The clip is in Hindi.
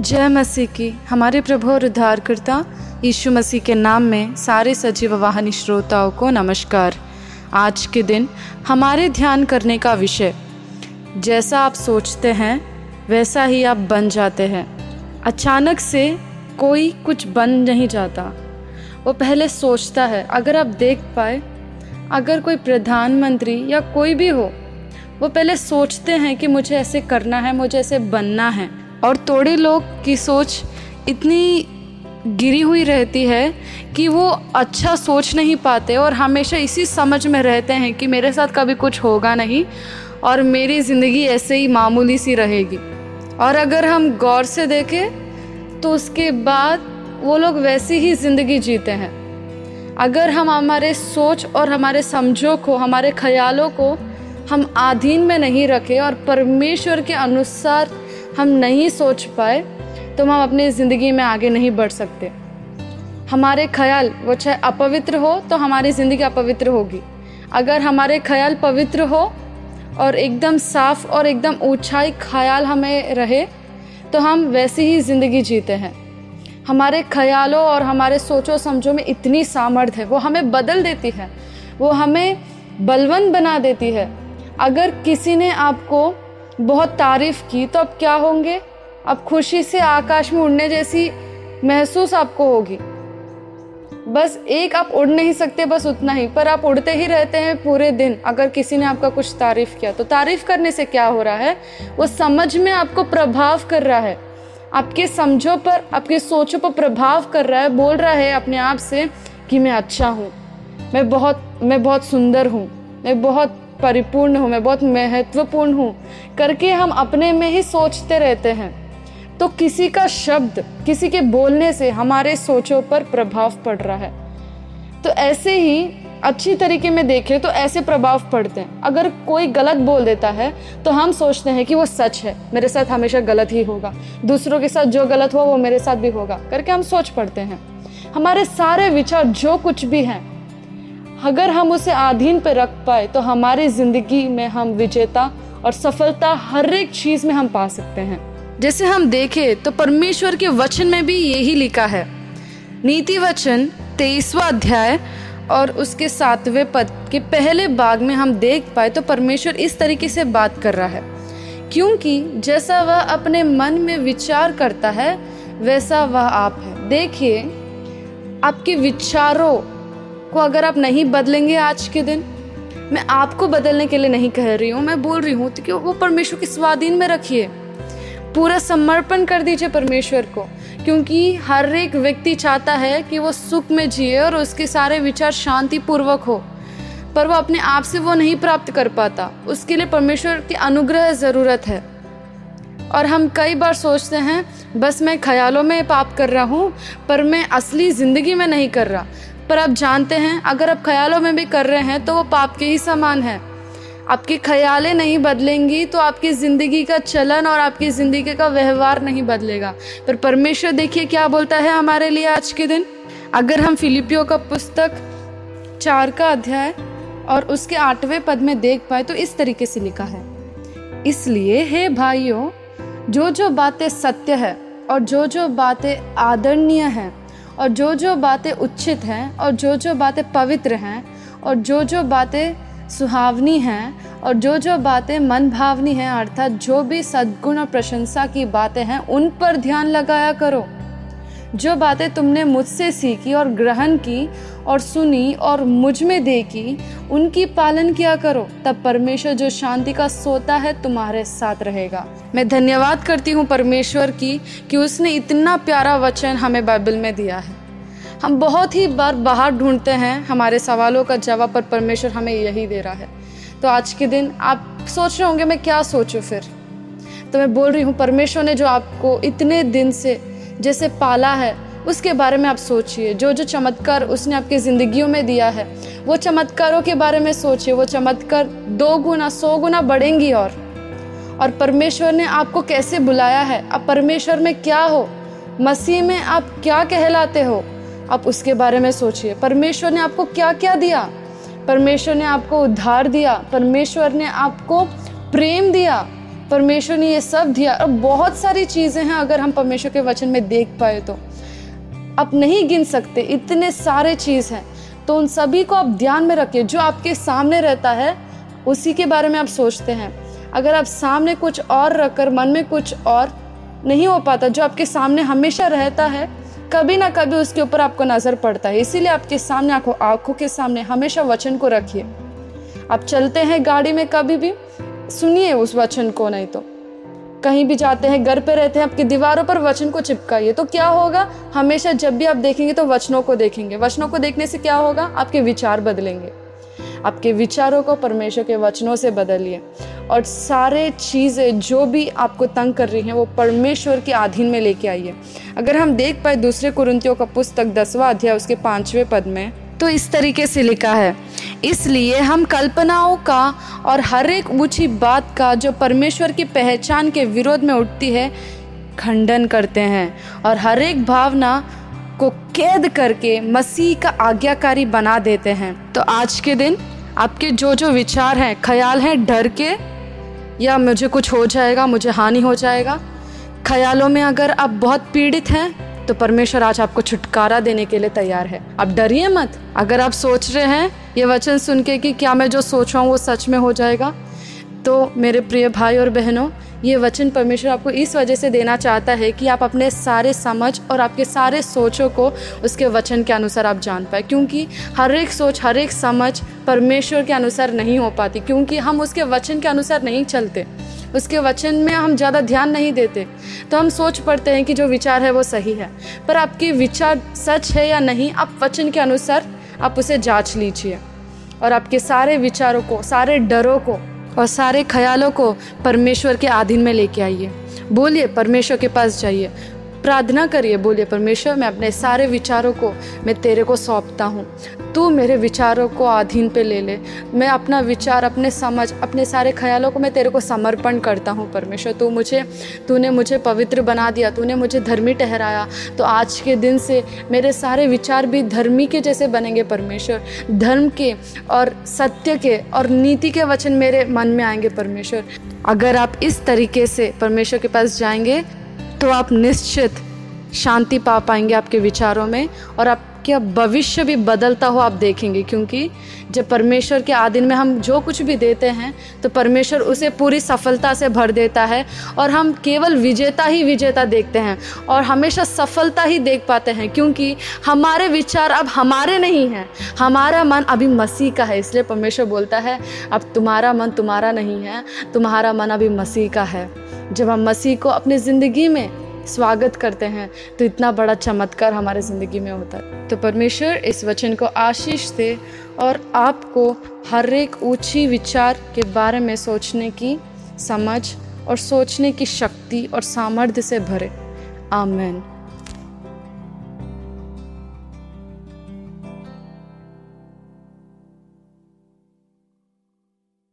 जय मसीह की। हमारे प्रभु और उद्धारकर्ता यीशु मसीह के नाम में सारे सजीव वाहनी श्रोताओं को नमस्कार। आज के दिन हमारे ध्यान करने का विषय, जैसा आप सोचते हैं, वैसा ही आप बन जाते हैं। अचानक से कोई कुछ बन नहीं जाता। वो पहले सोचता है, अगर आप देख पाए, अगर कोई प्रधानमंत्री या कोई भी हो, वो पहले सोचते हैं कि मुझे ऐसे करना है, मुझे ऐसे बनना है। और थोड़े लोग की सोच इतनी गिरी हुई रहती है कि वो अच्छा सोच नहीं पाते और हमेशा इसी समझ में रहते हैं कि मेरे साथ कभी कुछ होगा नहीं और मेरी ज़िंदगी ऐसे ही मामूली सी रहेगी। और अगर हम गौर से देखें तो उसके बाद वो लोग वैसी ही ज़िंदगी जीते हैं। अगर हम हमारे सोच और हमारे समझों को, हमारे ख्यालों को हम आधीन में नहीं रखें और परमेश्वर के अनुसार हम नहीं सोच पाए तो हम अपनी ज़िंदगी में आगे नहीं बढ़ सकते। हमारे ख्याल, वो चाहे अपवित्र हो तो हमारी ज़िंदगी अपवित्र होगी। अगर हमारे ख्याल पवित्र हो, और एकदम साफ़ और एकदम ऊंचाई ख्याल हमें रहे तो हम वैसी ही ज़िंदगी जीते हैं। हमारे ख्यालों और हमारे सोचों समझो में इतनी सामर्थ है, वो हमें बदल देती है, वो हमें बलवंत बना देती है। अगर किसी ने आपको बहुत तारीफ़ की तो अब क्या होंगे? अब खुशी से आकाश में उड़ने जैसी महसूस आपको होगी। बस एक आप उड़ नहीं सकते, बस उतना ही, पर आप उड़ते ही रहते हैं पूरे दिन, अगर किसी ने आपका कुछ तारीफ़ किया। तो तारीफ़ करने से क्या हो रहा है? वो समझ में आपको प्रभाव कर रहा है। आपके समझो पर, आपके सोचों पर प्रभाव कर रहा है, बोल रहा है अपने आप से कि मैं अच्छा हूँ, मैं बहुत मैं बहुत सुंदर हूँ, मैं बहुत परिपूर्ण हूँ, मैं बहुत महत्वपूर्ण हूँ। करके हम अपने में ही सोचते रहते हैं। तो किसी का शब्द, किसी के बोलने से हमारे सोचों पर प्रभाव पड़ रहा है। तो ऐसे ही अच्छी तरीके में देखें तो ऐसे प्रभाव पड़ते हैं। अगर कोई गलत बोल देता है तो हम सोचते हैं कि वो सच है, मेरे साथ हमेशा गलत ही होगा। दूसरों के साथ जो गलत हुआ, वो मेरे साथ भी होगा। करके हम सोच पड़ते हैं। हमारे सारे विचार, जो कुछ भी हैं अगर हम उसे अधीन पर रख पाए तो हमारी ज़िंदगी में हम विजेता और सफलता हर एक चीज़ में हम पा सकते हैं। जैसे हम देखें तो परमेश्वर के वचन में भी यही लिखा है। नीति वचन तेईसवा अध्याय और उसके सातवें पद के पहले भाग में हम देख पाए तो परमेश्वर इस तरीके से बात कर रहा है। क्योंकि जैसा वह अपने मन में विचार करता है, वैसा वह आप है। देखिए, आपके विचारों को अगर आप नहीं बदलेंगे आज के दिन, मैं आपको बदलने के लिए नहीं कह रही हूँ, मैं बोल रही हूँ कि वो परमेश्वर के स्वाधीन में रखिए। पूरा समर्पण कर दीजिए परमेश्वर को, क्योंकि हर एक व्यक्ति चाहता है कि वो सुख में जिए और उसके सारे विचार शांतिपूर्वक हो, पर वो अपने आप से वो नहीं प्राप्त कर पाता। उसके लिए परमेश्वर की अनुग्रह ज़रूरत है। और हम कई बार सोचते हैं, बस मैं ख्यालों में पाप कर रहा हूँ, पर मैं असली ज़िंदगी में नहीं कर रहा। पर आप जानते हैं, अगर आप ख्यालों में भी कर रहे हैं तो वो पाप के ही समान है। आपकी ख्यालें नहीं बदलेंगी तो आपकी ज़िंदगी का चलन और आपकी ज़िंदगी का व्यवहार नहीं बदलेगा। पर परमेश्वर देखिए क्या बोलता है हमारे लिए आज के दिन। अगर हम फिलिपियो का पुस्तक चार का अध्याय और उसके आठवें पद में देख पाए तो इस तरीके से लिखा है। इसलिए, हे भाइयों जो जो बातें सत्य है और जो जो बातें आदरणीय हैं और जो जो बातें उचित हैं और जो जो बातें पवित्र हैं और जो जो बातें सुहावनी हैं और जो जो बातें मन भावनी हैं, अर्थात जो भी सद्गुण और प्रशंसा की बातें हैं, उन पर ध्यान लगाया करो। जो बातें तुमने मुझसे सीखी और ग्रहण की और सुनी और मुझमें देखी, उनकी पालन किया करो, तब परमेश्वर जो शांति का सोता है तुम्हारे साथ रहेगा। मैं धन्यवाद करती हूँ परमेश्वर की कि उसने इतना प्यारा वचन हमें बाइबल में दिया है। हम बहुत ही बार बाहर ढूंढते हैं, हमारे सवालों का जवाब पर परमेश्वर हमें यही दे रहा है। तो आज के दिन आप सोच रहे होंगे, मैं क्या सोचूं फिर? तो मैं बोल रही हूँ, परमेश्वर ने जो आपको इतने दिन से जैसे पाला है, उसके बारे में आप सोचिए। जो जो चमत्कार उसने आपकी ज़िंदगियों में दिया है, वो चमत्कारों के बारे में सोचिए। वो चमत्कार दो गुना, सौ गुना बढ़ेंगी और। और परमेश्वर ने आपको कैसे बुलाया है? अब परमेश्वर में क्या हो? मसीह में आप क्या कहलाते हो? आप उसके बारे में सोचिए। परमेश्वर ने आपको क्या क्या दिया? परमेश्वर ने आपको उद्धार दिया। परमेश्वर ने आपको प्रेम दिया। परमेश्वर ने ये सब दिया। और बहुत सारी चीज़ें हैं अगर हम परमेश्वर के वचन में देख पाए तो। आप नहीं गिन सकते, इतने सारे चीज़ हैं। तो उन सभी को आप ध्यान में रखिए, जो आपके सामने रहता है, उसी के बारे में आप सोचते हैं। अगर आप सामने कुछ और रखकर, मन में कुछ और नहीं हो पाता, जो आपके सामने हमेशा रहता है, कभी ना कभी उसके ऊपर आपको नज़र पड़ता है। इसीलिए आपके सामने, आँखों आँखों के सामने हमेशा वचन को रखिए। आप चलते हैं गाड़ी में कभी भी सुनिए उस वचन को नहीं तो। कहीं भी जाते हैं, घर पे रहते हैं, आपकी दीवारों पर वचन को चिपकाइए। तो क्या होगा? हमेशा जब भी आप देखेंगे तो वचनों को देखेंगे। वचनों को देखने से क्या होगा? आपके विचार बदलेंगे। आपके विचारों को परमेश्वर के वचनों से बदलिए। और सारे चीज़ें, जो भी आपको तंग कर रही हैं, वो परमेश्वर के अधीन में लेके आइए। अगर हम देख पाए दूसरे कुरंतियों का पुस्तक, दसवा अध्याय, उसके पाँचवें पद में तो इस तरीके से लिखा है इसलिए हम कल्पनाओं का और हर एक ऊँची बात का जो परमेश्वर की पहचान के विरोध में उठती है, खंडन करते हैं। और हर एक भावना को कैद करके मसीह का आज्ञाकारी बना देते हैं। तो आज के दिन आपके जो जो विचार हैं, ख्याल हैं, डर के, या मुझे कुछ हो जाएगा, मुझे हानि हो जाएगा, ख्यालों में अगर आप बहुत पीड़ित हैं तो परमेश्वर आज आपको छुटकारा देने के लिए तैयार है। आप डरिए मत। अगर आप सोच रहे हैं ये वचन सुन के कि क्या मैं जो सोच रहा हूँ वो सच में हो जाएगा? तो मेरे प्रिय भाई और बहनों, ये वचन परमेश्वर आपको इस वजह से देना चाहता है कि आप अपने सारे समझ और आपके सारे सोचों को उसके वचन के अनुसार आप जान पाए। क्योंकि हर एक सोच, हर एक समझ परमेश्वर के अनुसार नहीं हो पाती, क्योंकि हम उसके वचन के अनुसार नहीं चलते। उसके वचन में हम ज़्यादा ध्यान नहीं देते। तो हम सोच पड़ते हैं कि जो विचार है वो सही है। पर आपके विचार सच है या नहीं, आप वचन के अनुसार आप उसे जाँच लीजिए और आपके सारे विचारों को, सारे डरों को और सारे ख्यालों को परमेश्वर के अधीन में लेके आइए। बोलिए, परमेश्वर के पास जाइए। प्रार्थना करिए, बोलिए, परमेश्वर, मैं अपने सारे विचारों को, मैं तेरे को सौंपता हूँ। तू मेरे विचारों को अधीन पे ले ले। मैं अपना विचार, अपने समझ, अपने सारे ख्यालों को मैं तेरे को समर्पण करता हूँ, परमेश्वर। तू मुझे, तूने मुझे पवित्र बना दिया, तूने मुझे धर्मी ठहराया। तो आज के दिन से मेरे सारे विचार भी धर्मी के जैसे बनेंगे, परमेश्वर। धर्म के और सत्य के और नीति के वचन मेरे मन में आएँगे, परमेश्वर। अगर आप इस तरीके से परमेश्वर के पास जाएँगे तो आप निश्चित शांति पा पाएँगे आपके विचारों में और आपका भविष्य भी बदलता हो आप देखेंगे, क्योंकि जब परमेश्वर के आदिन में हम जो कुछ भी देते हैं तो परमेश्वर उसे पूरी सफलता से भर देता है और हम केवल विजेता ही विजेता देखते हैं और हमेशा सफलता ही देख पाते हैं, क्योंकि हमारे विचार अब हमारे नहीं हैं। हमारा मन अभी मसीह का है, इसलिए परमेश्वर बोलता है, अब तुम्हारा मन तुम्हारा नहीं है, तुम्हारा मन अभी मसीह का है। जब हम मसीह को अपनी ज़िंदगी में स्वागत करते हैं तो इतना बड़ा चमत्कार हमारे ज़िंदगी में होता है। तो परमेश्वर, इस वचन को आशीष दे और आपको हर एक ऊँची विचार के बारे में सोचने की समझ और सोचने की शक्ति और सामर्थ्य से भरे। आमेन।